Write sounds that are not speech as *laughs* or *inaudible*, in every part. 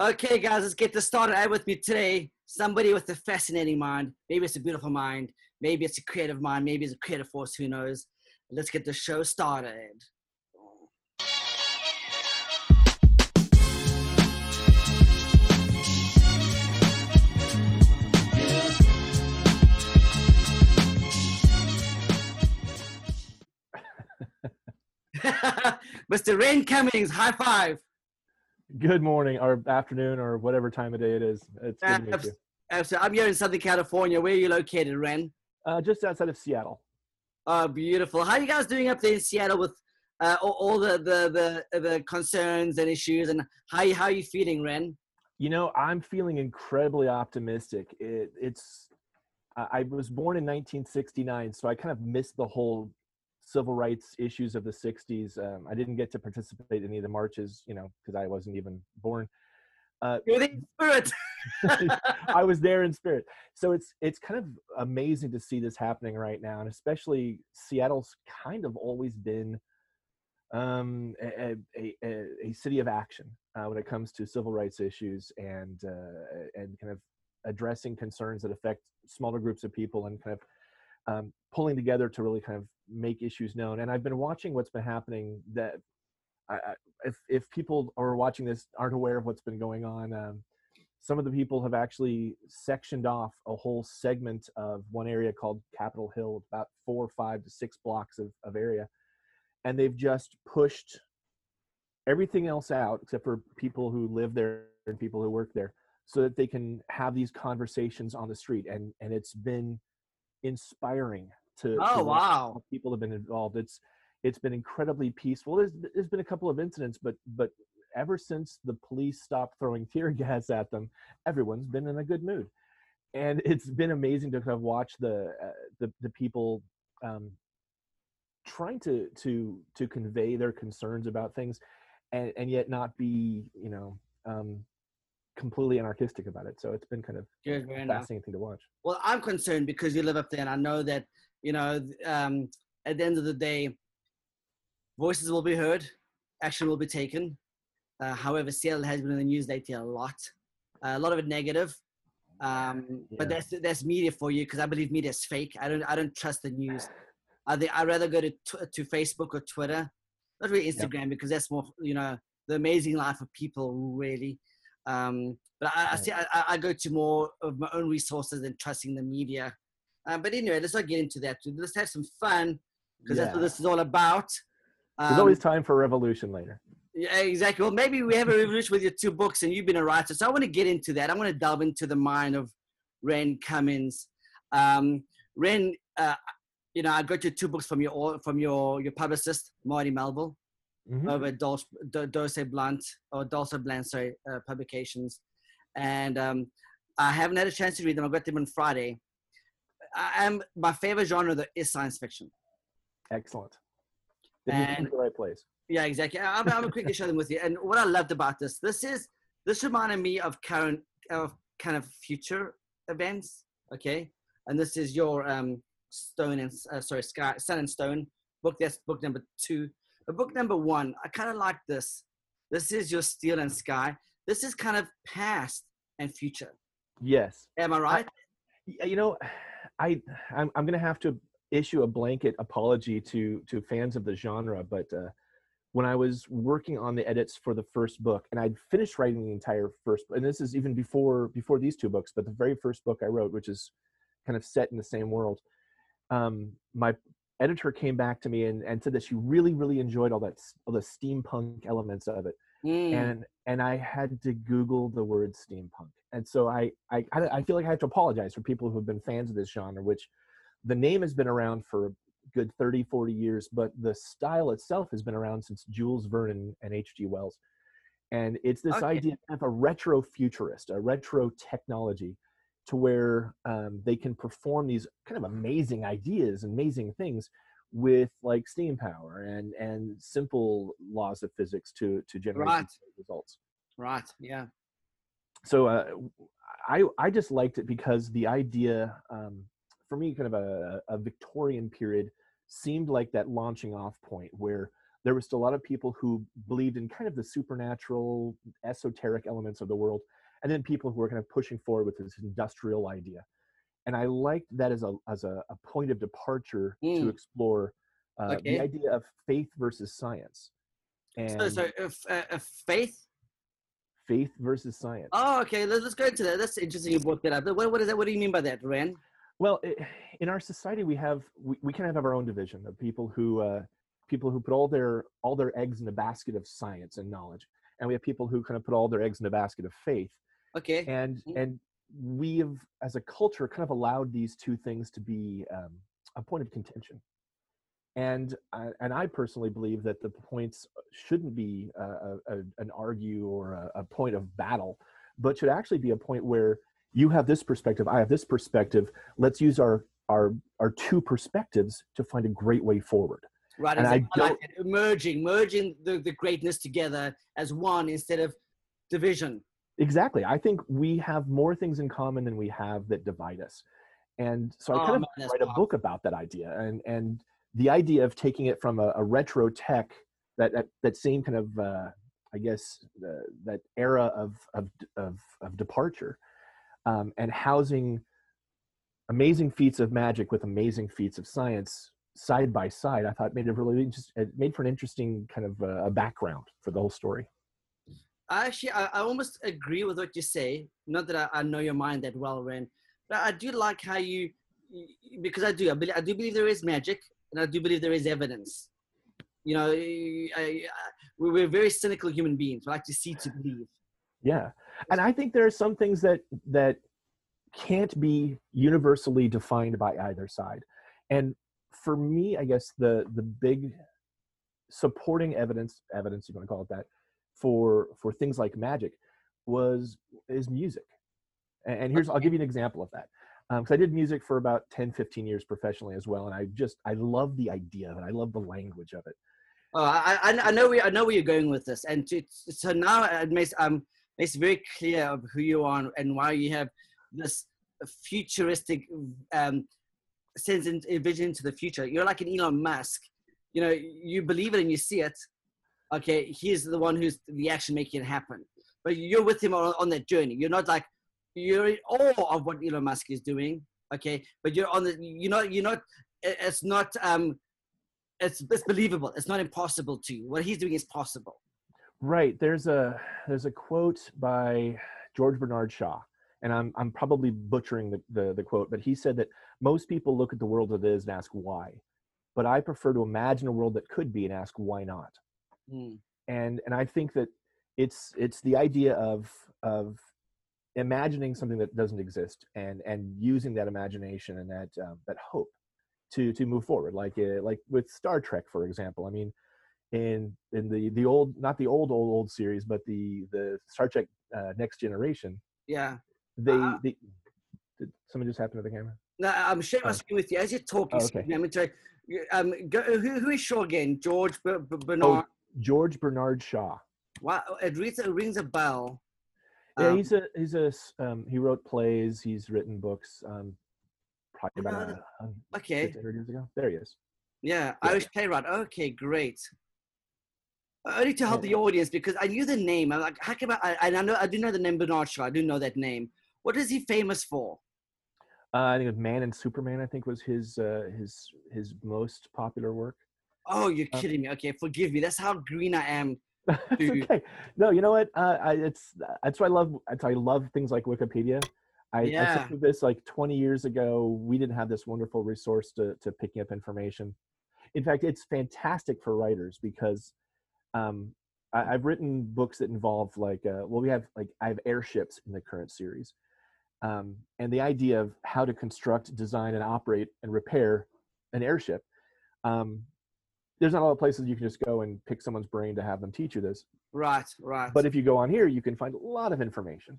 Okay, guys, let's get this started. I have with me today somebody with a fascinating mind. Maybe it's a beautiful mind. Maybe it's a creative mind. Maybe it's a creative force. Who knows? Let's get the show started. *laughs* *laughs* Mr. Ren Cummings, high five. Good morning or afternoon or whatever time of day it is. It's good to meet you. Absolutely. I'm here in Southern California. Where are you located, Ren? Uh, just outside of Seattle. Oh, beautiful. How are you guys doing up there in Seattle with uh, all, all, the, the, the, the concerns and issues? And how, how are you feeling, Ren? You know, I'm feeling incredibly optimistic. It, it's I was born in 1969, so I kind of missed the whole civil rights issues of the 60s. Um, I didn't get to participate in any of the marches, you know, because I wasn't even born. Uh, You're the spirit. *laughs* I was there in spirit. So it's it's kind of amazing to see this happening right now, and especially Seattle's kind of always been um, a, a, a, a, city of action uh, when it comes to civil rights issues and uh, and kind of addressing concerns that affect smaller groups of people and kind of um, pulling together to really kind of make issues known. And I've been watching what's been happening. That I, if if people are watching this aren't aware of what's been going on, um, some of the people have actually sectioned off a whole segment of one area called Capitol Hill, about four, five to six blocks of, of area, and they've just pushed everything else out except for people who live there and people who work there so that they can have these conversations on the street and and it's been inspiring to oh to wow. people have been involved. It's it's been incredibly peaceful. There's, there's been a couple of incidents but but ever since the police stopped throwing *laughs* tear gas at them everyone's been in a good mood. And it's been amazing to kind of watch the uh, the, the people um, trying to to to convey their concerns about things and and yet not be you know um, completely anarchistic about it. So it's been kind of Good, fascinating thing to watch. Well, I'm concerned because you live up there, and I know that you know um, at the end of the day, voices will be heard, action will be taken. Uh, however, Seattle has been in the news lately a lot, uh, a lot of it negative. Um, yeah. But that's that's media for you because I believe media is fake. I don't I don't trust the news. I think I'd rather go to to Facebook or Twitter, not really Instagram because that's more you know the amazing life of people really. Um, but I, I see, I, I, go to more of my own resources than trusting the media. Um, but anyway, let's not get into that. Let's have some fun because yeah. that's what this is all about. Um, There's always time for revolution later. Yeah, exactly. Well, maybe we have a revolution with your two books, and you've been a writer. So I want to get into that. I want to delve into the mind of Ren Cummings. Um, Ren, uh, you know, I got your two books from your from your your publicist, Marty Melville mm-hmm. over Dulce, Dulce Blunt or Dulce Blanc, sorry, uh, publications. And um, I haven't had a chance to read them. I got them on Friday. I am my favorite genre though, is science fiction. Excellent. Then and, the right place. Yeah, exactly. I'm, I'm quickly share them with you. And what I loved about this, this is this reminded me of current of kind of future events. Okay, and this is your um, Stone and uh, sorry, Sky, Sun and Stone book. That's book number two. But book number one, I kind of like this. This is your Steel and Sky. This is kind of past and future. Yes. Am I right? I, you know, I I'm, I'm going to have to issue a blanket apology to to fans of the genre, but uh, when I was working on the edits for the first book, and I'd finished writing the entire first, and this is even before before these two books, but the very first book I wrote, which is kind of set in the same world, um, my editor came back to me and, and said that she really really enjoyed all that all the steampunk elements of it mm. and and i had to google the word steampunk and so I, I i feel like i have to apologize for people who have been fans of this genre which the name has been around for a good 30 40 years but the style itself has been around since jules verne and hg wells and it's this okay. idea of a retro futurist a retro technology to where um, they can perform these kind of amazing ideas, amazing things with like steam power and and simple laws of physics to to generate right. results. Right. Yeah. So uh, I I just liked it because the idea um, for me kind of a, a Victorian period seemed like that launching off point where there was still a lot of people who believed in kind of the supernatural, esoteric elements of the world, and then people who are kind of pushing forward with this industrial idea. And I liked that as a as a, a point of departure Mm. to explore uh, Okay. the idea of faith versus science, and So, so if, uh, if faith. faith versus science. Oh, okay. Let's, let's go into that. That's interesting. You brought that up. What, what is that? What do you mean by that, Ren? Well, i in our society, we have we, we kind of have our own division of people who uh, people who put all their all their eggs in the basket of science and knowledge, and we have people who kind of put all their eggs in the basket of faith. Okay. And Mm. and we have, as a culture, kind of allowed these two things to be um, a point of contention. And I, and I personally believe that the points shouldn't be a, a, an argue or a, a point of battle, but should actually be a point where you have this perspective, I have this perspective. Let's use our our our two perspectives to find a great way forward. Right. and I exactly. like merging, merging the, the greatness together as one instead of division. Exactly. I think we have more things in common than we have that divide us. And so I Oh, kind of man, write a book about that idea and and the idea of taking it from a, a retro tech that, that that same kind of uh, I guess uh, that era of of of, of departure um, and housing amazing feats of magic with amazing feats of science side by side. I thought made it really just it made for an interesting kind of uh, a background for the whole story. I actually, I, I almost agree with what you say. Not that I, I know your mind that well, Ren, but I do like how you, because I do, I, believe, I do believe there is magic, and I do believe there is evidence. You know, I, we're very cynical human beings. We like to see to believe. Yeah, and I think there are some things that that can't be universally defined by either side. And for me, I guess the the big supporting evidence evidence you want to call it that for for things like magic was is music. And, here's I'll give you an example of that. Because I did music for about 10, 15 years professionally as well, and I just I love the idea of it. I love the language of it. Oh, I, I, I know where I know where you're going with this, and to, so now it makes um makes very clear of who you are and why you have this futuristic um sense and vision into the future. You're like an Elon Musk. You know, you believe it and you see it. Okay, he's the one who's the action making it happen. But you're with him on, on that journey. You're not like you're in awe of what Elon Musk is doing. Okay, but you're on the. You're not. You're not. It's not. Um, it's it's believable. It's not impossible to you. What he's doing is possible. Right. There's a there's a quote by George Bernard Shaw, and I'm I'm probably butchering the, the, the quote, but he said that most people look at the world as it is and ask why. But I prefer to imagine a world that could be and ask why not. Hmm. And and I think that it's it's the idea of of imagining something that doesn't exist and and using that imagination and that um, that hope to to move forward like uh, like with Star Trek for example I mean in in the the old not the old old old series but the the Star Trek uh, Next Generation Yeah. they they did something just happen to the camera No, I'm sharing my Oh. screen with you as you're talking. Oh, okay. I'm um, go, who, who is Shaw again? George B- B- Bernard. George Bernard Shaw Wow, it rings, it rings a bell. yeah Um, he's a he's a um, he wrote plays he's written books um probably about No, a, okay. years ago there he is Yeah, Yeah. Irish playwright. Okay, great. Uh, Only to help Yeah. the audience because I knew the name. I'm like, how come I, I, I know I do know the name Bernard Shaw. I do know that name. What is he famous for? Uh, I think was Man and Superman. I think was his uh, his his most popular work. Oh, you're Uh, kidding me. Okay, forgive me. That's how green I am. *laughs* Okay. No, you know what? Uh, I, it's that's why I love. That's why I love things like Wikipedia. I, I Yeah. think of this like 20 years ago. We didn't have this wonderful resource to to picking up information. In fact, it's fantastic for writers because um, I, I've written books that involve like uh, well, we have like I have airships in the current series, um, and the idea of how to construct, design, and operate and repair an airship. Um, there's not a lot of places you can just go and pick someone's brain to have them teach you this. Right, right. But if you go on here, you can find a lot of information.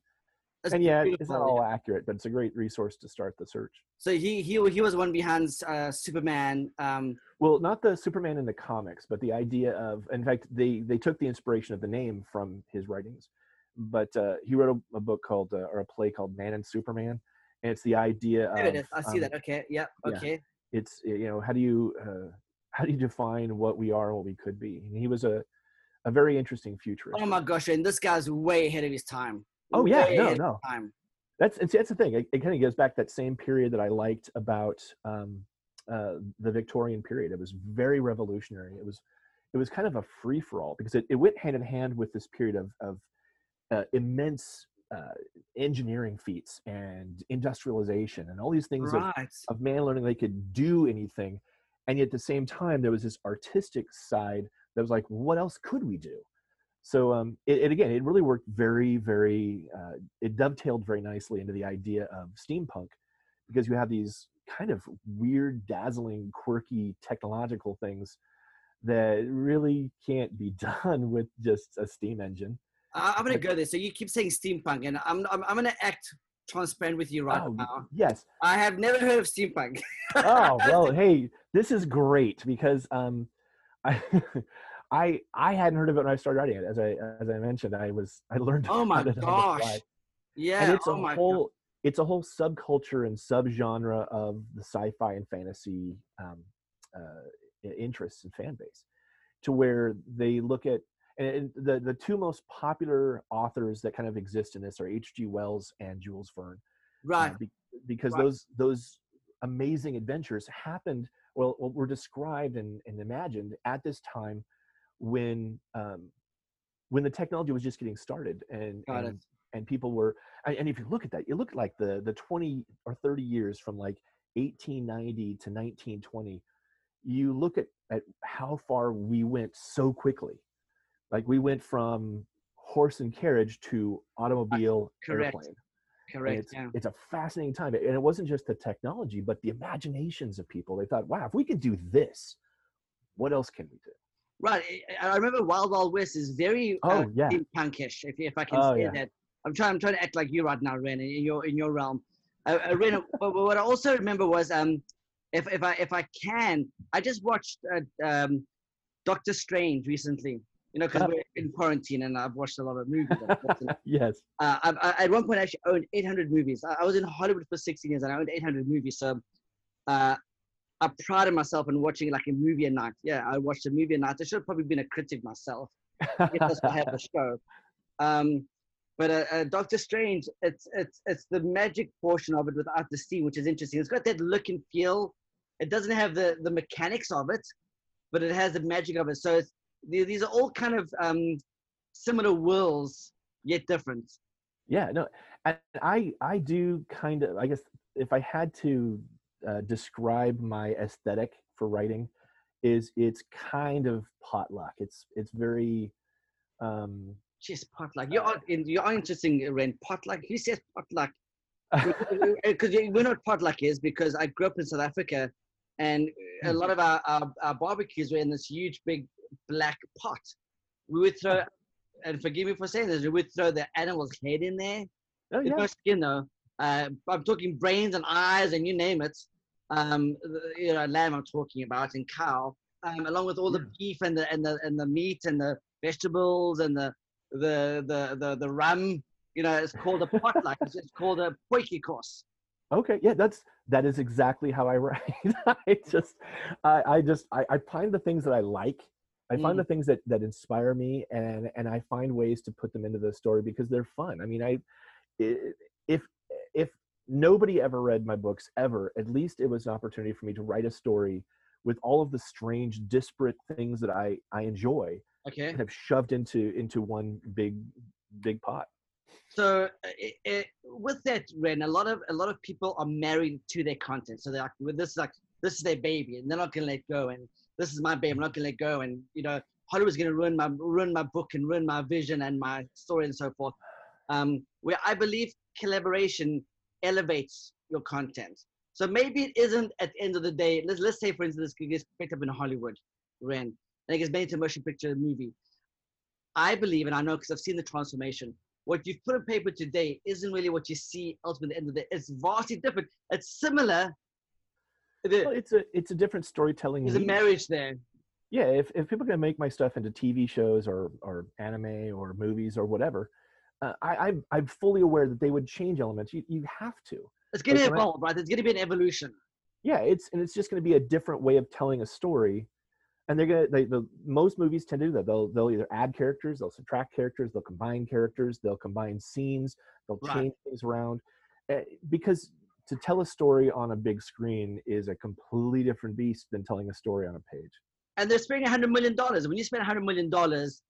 That's and yeah, it's not yeah. all accurate, but it's a great resource to start the search. So he he he was one behind uh, Superman. Um, Well, not the Superman in the comics, but the idea of, in fact, they they took the inspiration of the name from his writings. But uh, he wrote a, a book called, uh, or a play called Man and Superman, and it's the idea there of, is. I see um, that. Okay. Yep. yeah. Okay. It's you know how do you uh, how do you define what we are and what we could be? And he was a a very interesting futurist. Oh my gosh, and this guy's way ahead of his time. Oh yeah, no, no. Time. That's it's, that's the thing. It, it kind of goes back to that same period that I liked about um, uh, the Victorian period. It was very revolutionary. It was it was kind of a free for all because it, it went hand in hand with this period of of uh, immense uh, engineering feats and industrialization and all these things of, of man learning they could do anything, and yet at the same time there was this artistic side that was like, what else could we do? So um, it, it again, it really worked very, very. Uh, it dovetailed very nicely into the idea of steampunk, because you have these kind of weird, dazzling, quirky technological things that really can't be *laughs* done with just a steam engine. I'm gonna go there. So you keep saying steampunk, and I'm I'm, I'm gonna act transparent with you right oh, now. yes. I have never heard of steampunk. *laughs* Oh well, hey, this is great because um, I. *laughs* I I hadn't heard of it when I started writing it. As I as I mentioned, I was I learned. Oh my about it on the gosh. yeah. and it's oh a whole it's a whole subculture and subgenre of the sci-fi and fantasy um, uh, interests and fan base to where they look at and the the two most popular authors that kind of exist in this are H.G. Wells and Jules Verne uh, Right. be- because right. those those amazing adventures happened well, were described and, and imagined at this time when um, when the technology was just getting started and and, and people were and and if you look at that you look at like the the 20 or 30 years from like 1890 to 1920 you look at at how far we went so quickly like we went from horse and carriage to automobile correct. airplane Correct. it's, Yeah. it's a fascinating time. And it wasn't just the technology, but the imaginations of people. They thought, wow, if we could do this, what else can we do? Right. I I remember Wild Wild West is very uh, Oh, yeah. steampunkish, if, if I can Oh, say yeah. that. I'm trying. I'm trying to act like you right now, Ren, in your in your realm. Uh, uh, Ren, *laughs* but what I also remember was, um, if if I if I can, I just watched uh, um, Doctor Strange recently. You know, because we're in quarantine and I've watched a lot of movies. *laughs* yes. uh, I, I, at one point, I actually owned 800 movies. I, I was in Hollywood for 16 years and I owned 800 movies. So uh, I prided myself in watching like a movie a night. Yeah, I watched a movie a night. I should have probably been a critic myself. If that's why I have the *laughs* show. Um, but uh, uh, Doctor Strange, it's it's it's the magic portion of it without the steam, which is interesting. It's got that look and feel. It doesn't have the the mechanics of it, but it has the magic of it. So it's, these are all kind of um, similar worlds yet different. yeah. No, and I, I do kind of, I guess if I had to uh, describe my aesthetic for writing is it's kind of potluck. It's, it's very, um, Jeez, potluck. You're in, you're interesting, Ren. Potluck. Who says potluck? *laughs* Because we know what potluck is because I grew up in South Africa, and a lot of our, our, our barbecues were in this huge big black pot. We would throw, and forgive me for saying this, we would throw the animal's head in there. oh yeah. no skin though. Uh, I'm talking brains and eyes and you name it. Um, you know, lamb I'm talking about and cow, um, along with all the beef and the and the and the meat and the vegetables and the the the the, the rum. You know, it's called a potluck. it's, it's called a potjiekos. Okay, yeah, that's that is exactly how I write. *laughs* I just, I, I just, I, I find the things that I like. I find Mm. the things that that inspire me, and and I find ways to put them into the story because they're fun. I mean, I, if if nobody ever read my books ever, at least it was an opportunity for me to write a story with all of the strange, disparate things that I I enjoy Okay. and have shoved into into one big big pot. So it, it, with that, Ren, a lot of a lot of people are married to their content. So they're like, well, this is like this is their baby, and they're not gonna let go. And this is my baby, I'm not gonna let go. And you know, Hollywood's gonna ruin my ruin my book and ruin my vision and my story and so forth. Um, where I believe collaboration elevates your content. So maybe it isn't at the end of the day. Let's let's say, for instance, this gets picked up in Hollywood, Ren, and it gets made into a motion picture movie. I believe, and I know because I've seen the transformation. What you've put on paper today isn't really what you see ultimately at the end of the day. It's vastly different. It's similar. Well, it's a it's a different storytelling. there's a marriage there. yeah if, if people are going to make my stuff into tv shows or or anime or movies or whatever uh, I, I'm, I'm fully aware that they would change elements you, you have to It's going to Like I- evolve, right? It's going to be an evolution. yeah it's and it's just going to be a different way of telling a story and they're gonna they, the most movies tend to do that they'll they'll either add characters they'll subtract characters they'll combine characters they'll combine scenes they'll Right. change things around eh, because to tell a story on a big screen is a completely different beast than telling a story on a page and they're spending hundred million dollars. When you spend hundred million dollars,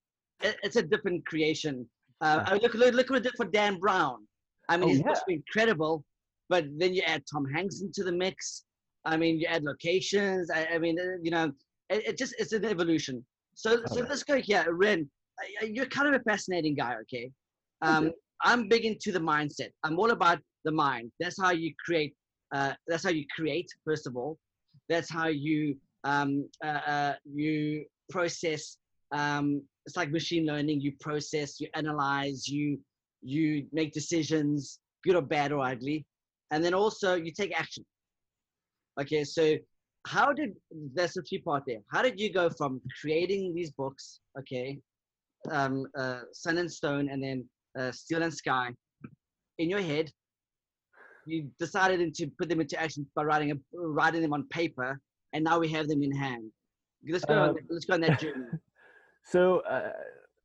it's a different creation. Uh, look, look, look what it did for Dan Brown. I mean, Oh, his yeah. incredible, but then you add Tom Hanks into the mix. I mean, you add locations. I, I mean, you know, it, it just it's an evolution. So, so Okay. let's go here, Ren. You're kind of a fascinating guy, okay? Um, I'm big into the mindset. I'm all about the mind. That's how you create. Uh, that's how you create. First of all, that's how you um, uh, uh, you process. Um, it's like machine learning. You process, you analyze, you you make decisions, good or bad or ugly, and then also you take action. Okay, so how did there's a few part there. How did you go from creating these books, okay, um, uh, Sun and Stone, and then uh, Steel and Sky, in your head? You decided to put them into action by writing a, writing them on paper, and now we have them in hand. Let's go. on, Um, let's go on that *laughs* journey. So, uh,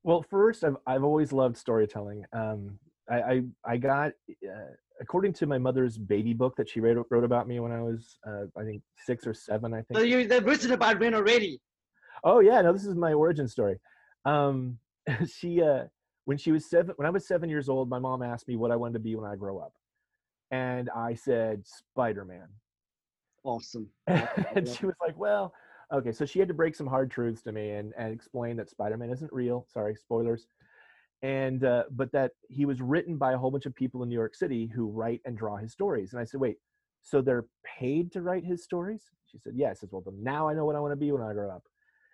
well, first, I've I've always loved storytelling. Um, I I, I got uh, according to my mother's baby book that she wrote wrote about me when I was uh, I think six or seven. I think. So you, they've written about Ren already. Oh yeah, no, this is my origin story. Um, *laughs* she uh, when she was seven, when I was seven years old, my mom asked me what I wanted to be when I grow up, and I said Spider Man. Awesome. *laughs* and she was like, "Well, okay." So she had to break some hard truths to me and and explain that Spider-Man isn't real. Sorry, spoilers. And uh, but that he was written by a whole bunch of people in New York City who write and draw his stories. And I said, "Wait, so they're paid to write his stories?" She said, "Yes." I said, "Well, now I know what I want to be when I grow up."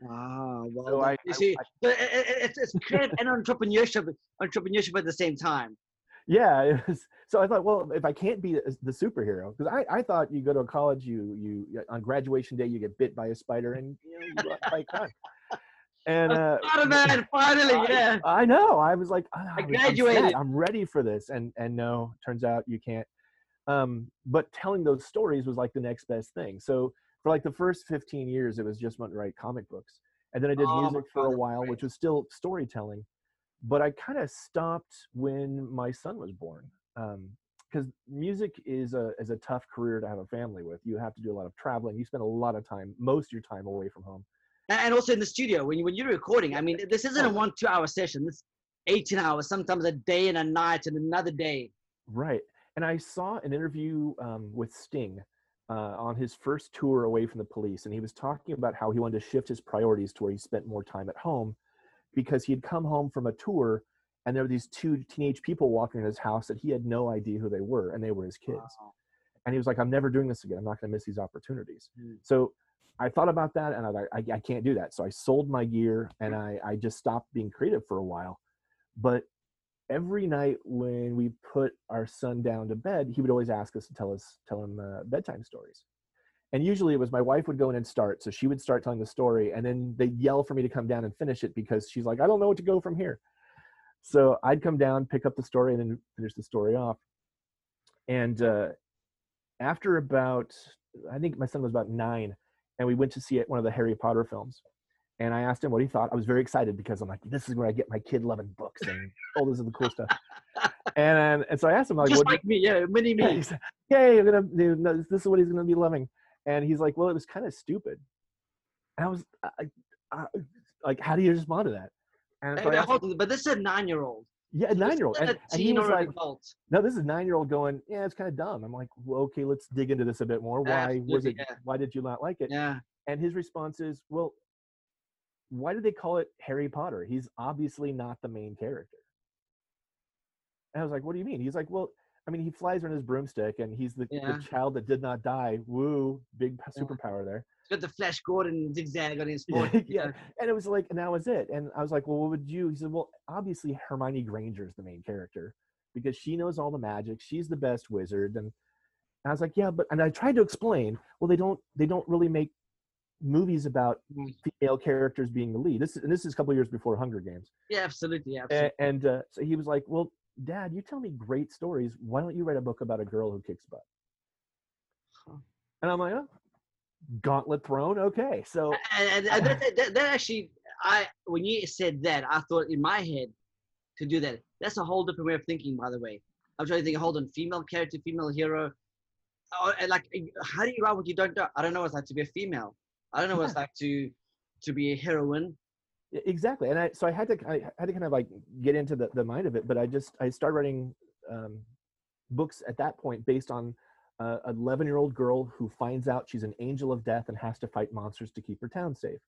Wow. Well, So. I- you I- see, I- it, it, it's, it's creative and entrepreneurship, entrepreneurship at the same time. Yeah. It was, so I thought, well, if I can't be the, superhero, because I, I thought you go to a college, you you on graduation day you get bit by a spider and you know you and fight crime. And uh, Spider-Man, finally, I- yeah. I know. I was like, "Ah, I'm- I'm graduated." I'm, ready for this, and and no, turns out you can't. Um, but telling those stories was like the next best thing. So for like the first 15 years, it was just wanting to write comic books, and then I did Oh music for a while, great. which was still storytelling. But I kind of stopped when my son was born, because music is a is a tough career to have a family with. You have to do a lot of traveling. You spend a lot of time, most of your time away from home. And and also in the studio, when, you, when you're recording, I mean, this isn't a Oh. one, two hour session. This 18 hours, sometimes a day and a night and another day. Right. And I saw an interview um, with Sting uh, on his first tour away from the police, and he was talking about how he wanted to shift his priorities to where he spent more time at home because he had come home from a tour and there were these two teenage people walking in his house that he had no idea who they were, and they were his kids. Wow. And he was like, I'm never doing this again. I'm not going to miss these opportunities. Mm. So I thought about that and I, like, I, I can't do that. So I sold my gear and I, I just stopped being creative for a while. But every night when we put our son down to bed, he would always ask us to tell us tell him uh, bedtime stories. And usually it was my wife would go in and start, so she would start telling the story, and then they'd yell for me to come down and finish it because she's like, I don't know what to go from here. So I'd come down, pick up the story, and then finish the story off. And uh, after about, I think my son was about nine, and we went to see it, one of the Harry Potter films. And I asked him what he thought. I was very excited because I'm like, this is where I get my kid loving books and all this is the cool stuff. *laughs* And and so I asked him like, Just what? like me, yeah, mini *laughs* Yeah, me. Yay! I'm gonna. This is what he's gonna be loving. And he's like, well, it was kind of stupid. And I was I, I, like, how do you respond to that? And so Hey, I now, asked, hold but this is a nine year old. yeah, a nine year old, and, and he was like, adult. no, this is nine year old going, yeah, it's kind of dumb. I'm like, well, okay, let's dig into this a bit more. Why was it? yeah. Why did you not like it? Yeah. And his response is, well, why did they call it Harry Potter? He's obviously not the main character. And I was like, what do you mean? He's like, well, I mean, he flies on his broomstick and he's the, Yeah. the child that did not die. Woo, big Yeah. superpower there. He's got the Flash Gordon zigzag on his *laughs* Yeah, foot. yeah. And it was like, and that was it. And I was like, well, what would you? He said, well, obviously Hermione Granger is the main character because she knows all the magic. She's the best wizard. And I was like, yeah, but and I tried to explain, well, they don't they don't really make movies about Mm. female characters being the lead. This is and this is a couple years before Hunger Games. Yeah, absolutely. absolutely. And, and uh, so he was like, well, Dad, you tell me great stories. Why don't you write a book about a girl who kicks butt? Huh. And I'm like, oh, gauntlet thrown. Okay, so and, and, that, *laughs* that, that, actually, I when you said that, I thought in my head to do that. That's a whole different way of thinking, by the way. I'm trying to think. Hold on, female character, female hero. Oh, like, eh, how do you write what you don't know? I don't know what it's like to be a female. I don't know what it's like to to be a heroine. Exactly, and I so I had to I had to kind of like get into the, the mind of it, but I just I started writing um, books at that point based on uh, an 11 year old girl who finds out she's an angel of death and has to fight monsters to keep her town safe.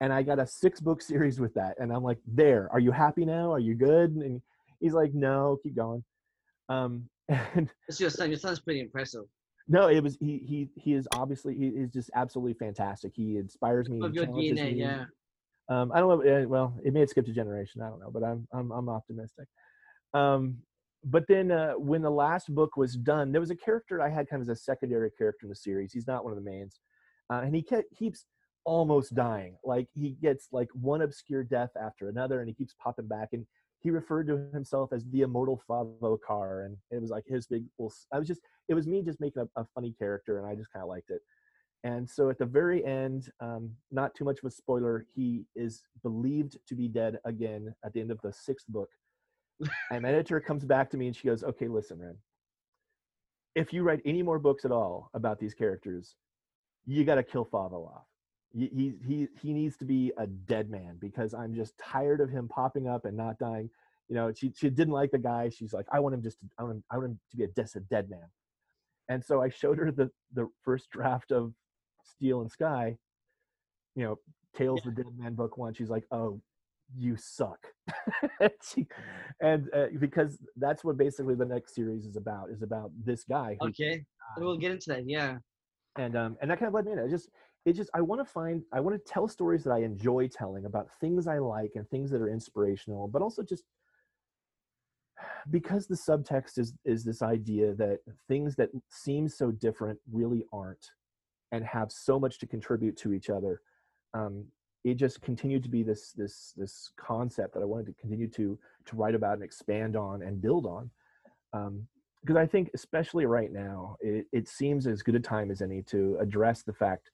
And I got a six book *laughs* series with that, and I'm like, there, are you happy now? Are you good? And he's like, no, keep going. Um, *laughs* and it's your son. Your son's pretty impressive. No, it was he. He he is obviously he is just absolutely fantastic. He inspires me. Of your DNA, me. yeah. Um, I don't know. Eh, well, it may have skipped a generation. I don't know, but I'm I'm I'm optimistic. Um, but then uh, when the last book was done, there was a character I had kind of as a secondary character in the series. He's not one of the mains, uh, and he kept, keeps almost dying. Like he gets like one obscure death after another, and he keeps popping back. And he referred to himself as the immortal Favo Car, and it was like his big. I was just it was me just making a, a funny character, and I just kind of liked it. And so at the very end, um, not too much of a spoiler, he is believed to be dead again at the end of the sixth book. and my editor comes back to me and she goes, "Okay, listen, Ren. If you write any more books at all about these characters, you got to kill Favo off he he he needs to be a dead man because I'm just tired of him popping up and not dying. You know, she she didn't like the guy. She's like, I want him just to, I want him, I want him to be a, just a dead man. And so I showed her the the first draft of Steel and Sky. You know, Tales of the Dead Man book one. She's like, oh, you suck. *laughs* she, and uh, because that's what basically the next series is about is about this guy. okay, we'll get into that. Yeah. And um and that kind of led me in. I just it just i want to find i want to tell stories that i enjoy telling about things i like and things that are inspirational but also just because the subtext is is this idea that things that seem so different really aren't and have so much to contribute to each other um, it just continued to be this this this concept that i wanted to continue to to write about and expand on and build on um, because i think especially right now it, it seems as good a time as any to address the fact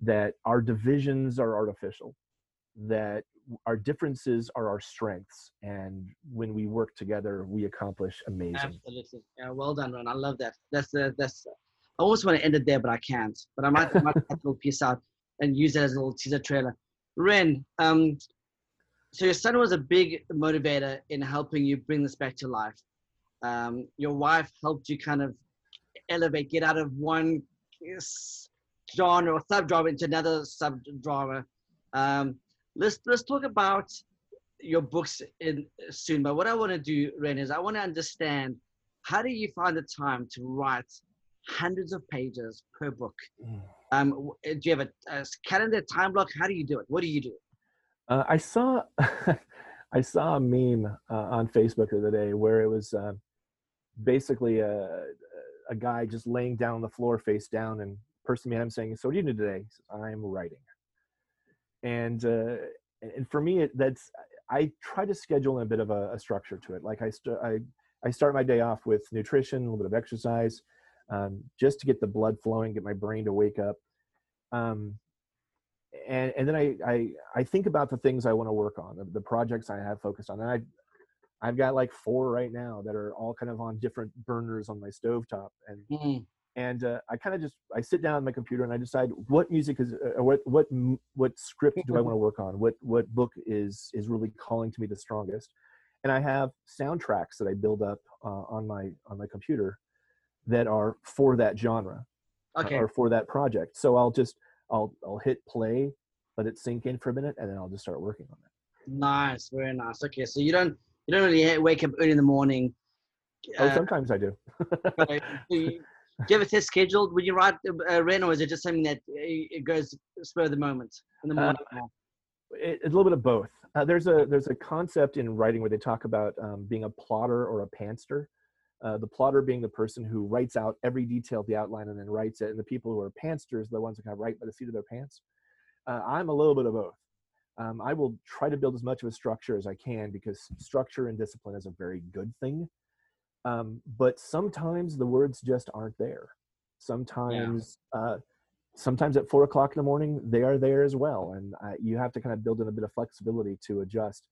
that our divisions are artificial, that our differences are our strengths, and when we work together, we accomplish amazing. Absolutely, yeah, well done, Ren. I love that. That's the that's. I always want to end it there, but I can't. But I might, might cut a little piece out and use it as a little teaser trailer. Ren, um, so your son was a big motivator in helping you bring this back to life. Um, your wife helped you kind of elevate, get out of one genre or subgenre into another subgenre. Um, let's let's talk about your books in soon. But what I want to do, Ren, is I want to understand how do you find the time to write hundreds of pages per book? Mm. Um, do you have a, a, calendar time block? How do you do it? What do you do? Uh, I saw *laughs* I saw a meme uh, on Facebook the other day where it was uh, basically a, a guy just laying down on the floor face down and person behind him saying, "So what do you do today?" He says, "I'm writing." And uh, and for me, it, that's I try to schedule in a bit of a, a structure to it. Like I, st- I I start my day off with nutrition, a little bit of exercise, um, just to get the blood flowing, get my brain to wake up. Um, and and then I, I I think about the things I want to work on, the, the projects I have focused on. And I I've got like four right now that are all kind of on different burners on my stovetop. And mm and uh, I kind of just I sit down on my computer and I decide what music is uh, what what what script do I want to work on what what book is is really calling to me the strongest and I have soundtracks that I build up uh, on my on my computer that are for that genre uh, okay. or for that project so I'll just I'll I'll hit play let it sink in for a minute and then I'll just start working on it nice very nice okay so you don't you don't really wake up early in the morning oh uh, sometimes I do *laughs* do you have a test scheduled when you write uh, Ren, or is it just something that uh, it goes spur of the moment in the uh, morning? Uh, it, a little bit of both. Uh, there's a there's a concept in writing where they talk about um, being a plotter or a pantster. Uh, the plotter being the person who writes out every detail of the outline and then writes it, and the people who are pantsters are the ones who kind of write by the seat of their pants. I'm a little bit of both. Um, I will try to build as much of a structure as I can because structure and discipline is a very good thing um, but sometimes the words just aren't there sometimes yeah. uh, sometimes at four o'clock in the morning they are there as well and uh, you have to kind of build in a bit of flexibility to adjust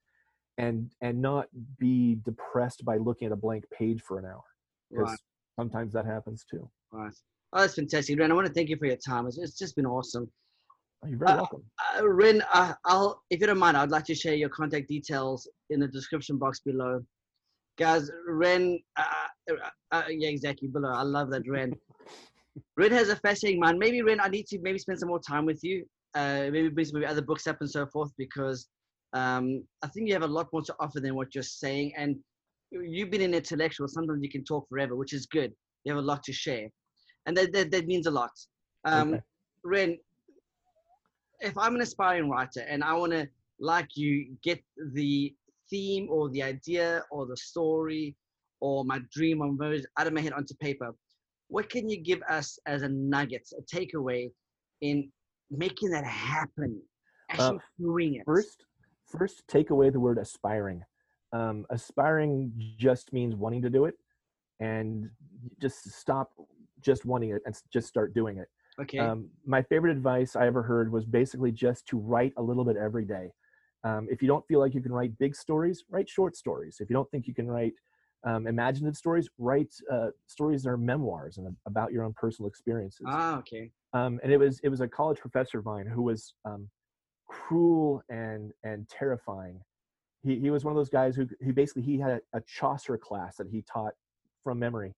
and and not be depressed by looking at a blank page for an hour because Right. sometimes that happens too Right. Oh, that's fantastic, Ren. I want to thank you for your time. It's, it's just been awesome. oh, you're very Uh, welcome Uh, Ren, uh, I'll, if you don't mind, I'd like to share your contact details in the description box below. Guys, Ren, uh, uh, uh, yeah, exactly, below. I love that, Ren. *laughs* Ren has a fascinating mind. Maybe, Ren, I need to maybe spend some more time with you. Uh, maybe bring some other books up and so forth because um, I think you have a lot more to offer than what you're saying. And you've been an intellectual. Sometimes you can talk forever, which is good. You have a lot to share. And that, that, that means a lot. Um, Okay. Ren, if I'm an aspiring writer and I want to, like you, get the theme or the idea or the story or my dream or vision out of my head onto paper, what can you give us as a nugget, a takeaway in making that happen, actually doing it? first first take away the word aspiring. Um, aspiring just means wanting to do it and just stop just wanting it and just start doing it. Okay, um, my favorite advice i ever heard was basically just to write a little bit every day. Um, if you don't feel like you can write big stories write short stories. If you don't think you can write um, imaginative stories write uh, stories that are memoirs and about your own personal experiences. Ah, okay, um, and it was it was a college professor of mine who was um, cruel and and terrifying. He he was one of those guys who he basically he had a, Chaucer class that he taught from memory.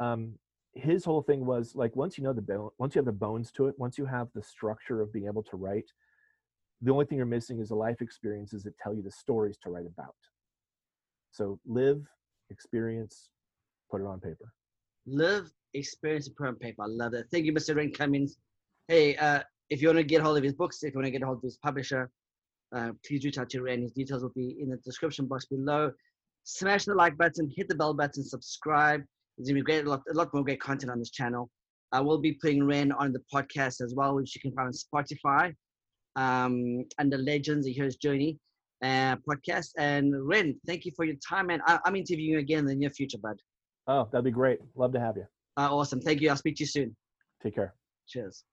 Um, his whole thing was like once you know the bone, once you have the bones to it, once you have the structure of being able to write, the only thing you're missing is the life experiences that tell you the stories to write about. So live, experience, put it on paper. live, experience, put it on paper. I love that. Thank you, Mr. Ren Cummings. Hey, uh, if you want to get hold of his books, if you want to get hold of his publisher, uh, please reach out to Ren. His details will be in the description box below. Smash the like button, hit the bell button, subscribe. There's gonna be great, a lot, a lot more great content on this channel. I will be putting Ren on the podcast as well, which you can find on Spotify um, under Legends, the Hero's Journey uh, podcast. And Ren, thank you for your time, man. I, I'm interviewing you again in the near future, bud. Oh, that'd be great. Love to have you. Uh, awesome. Thank you. I'll speak to you soon. Take care. Cheers.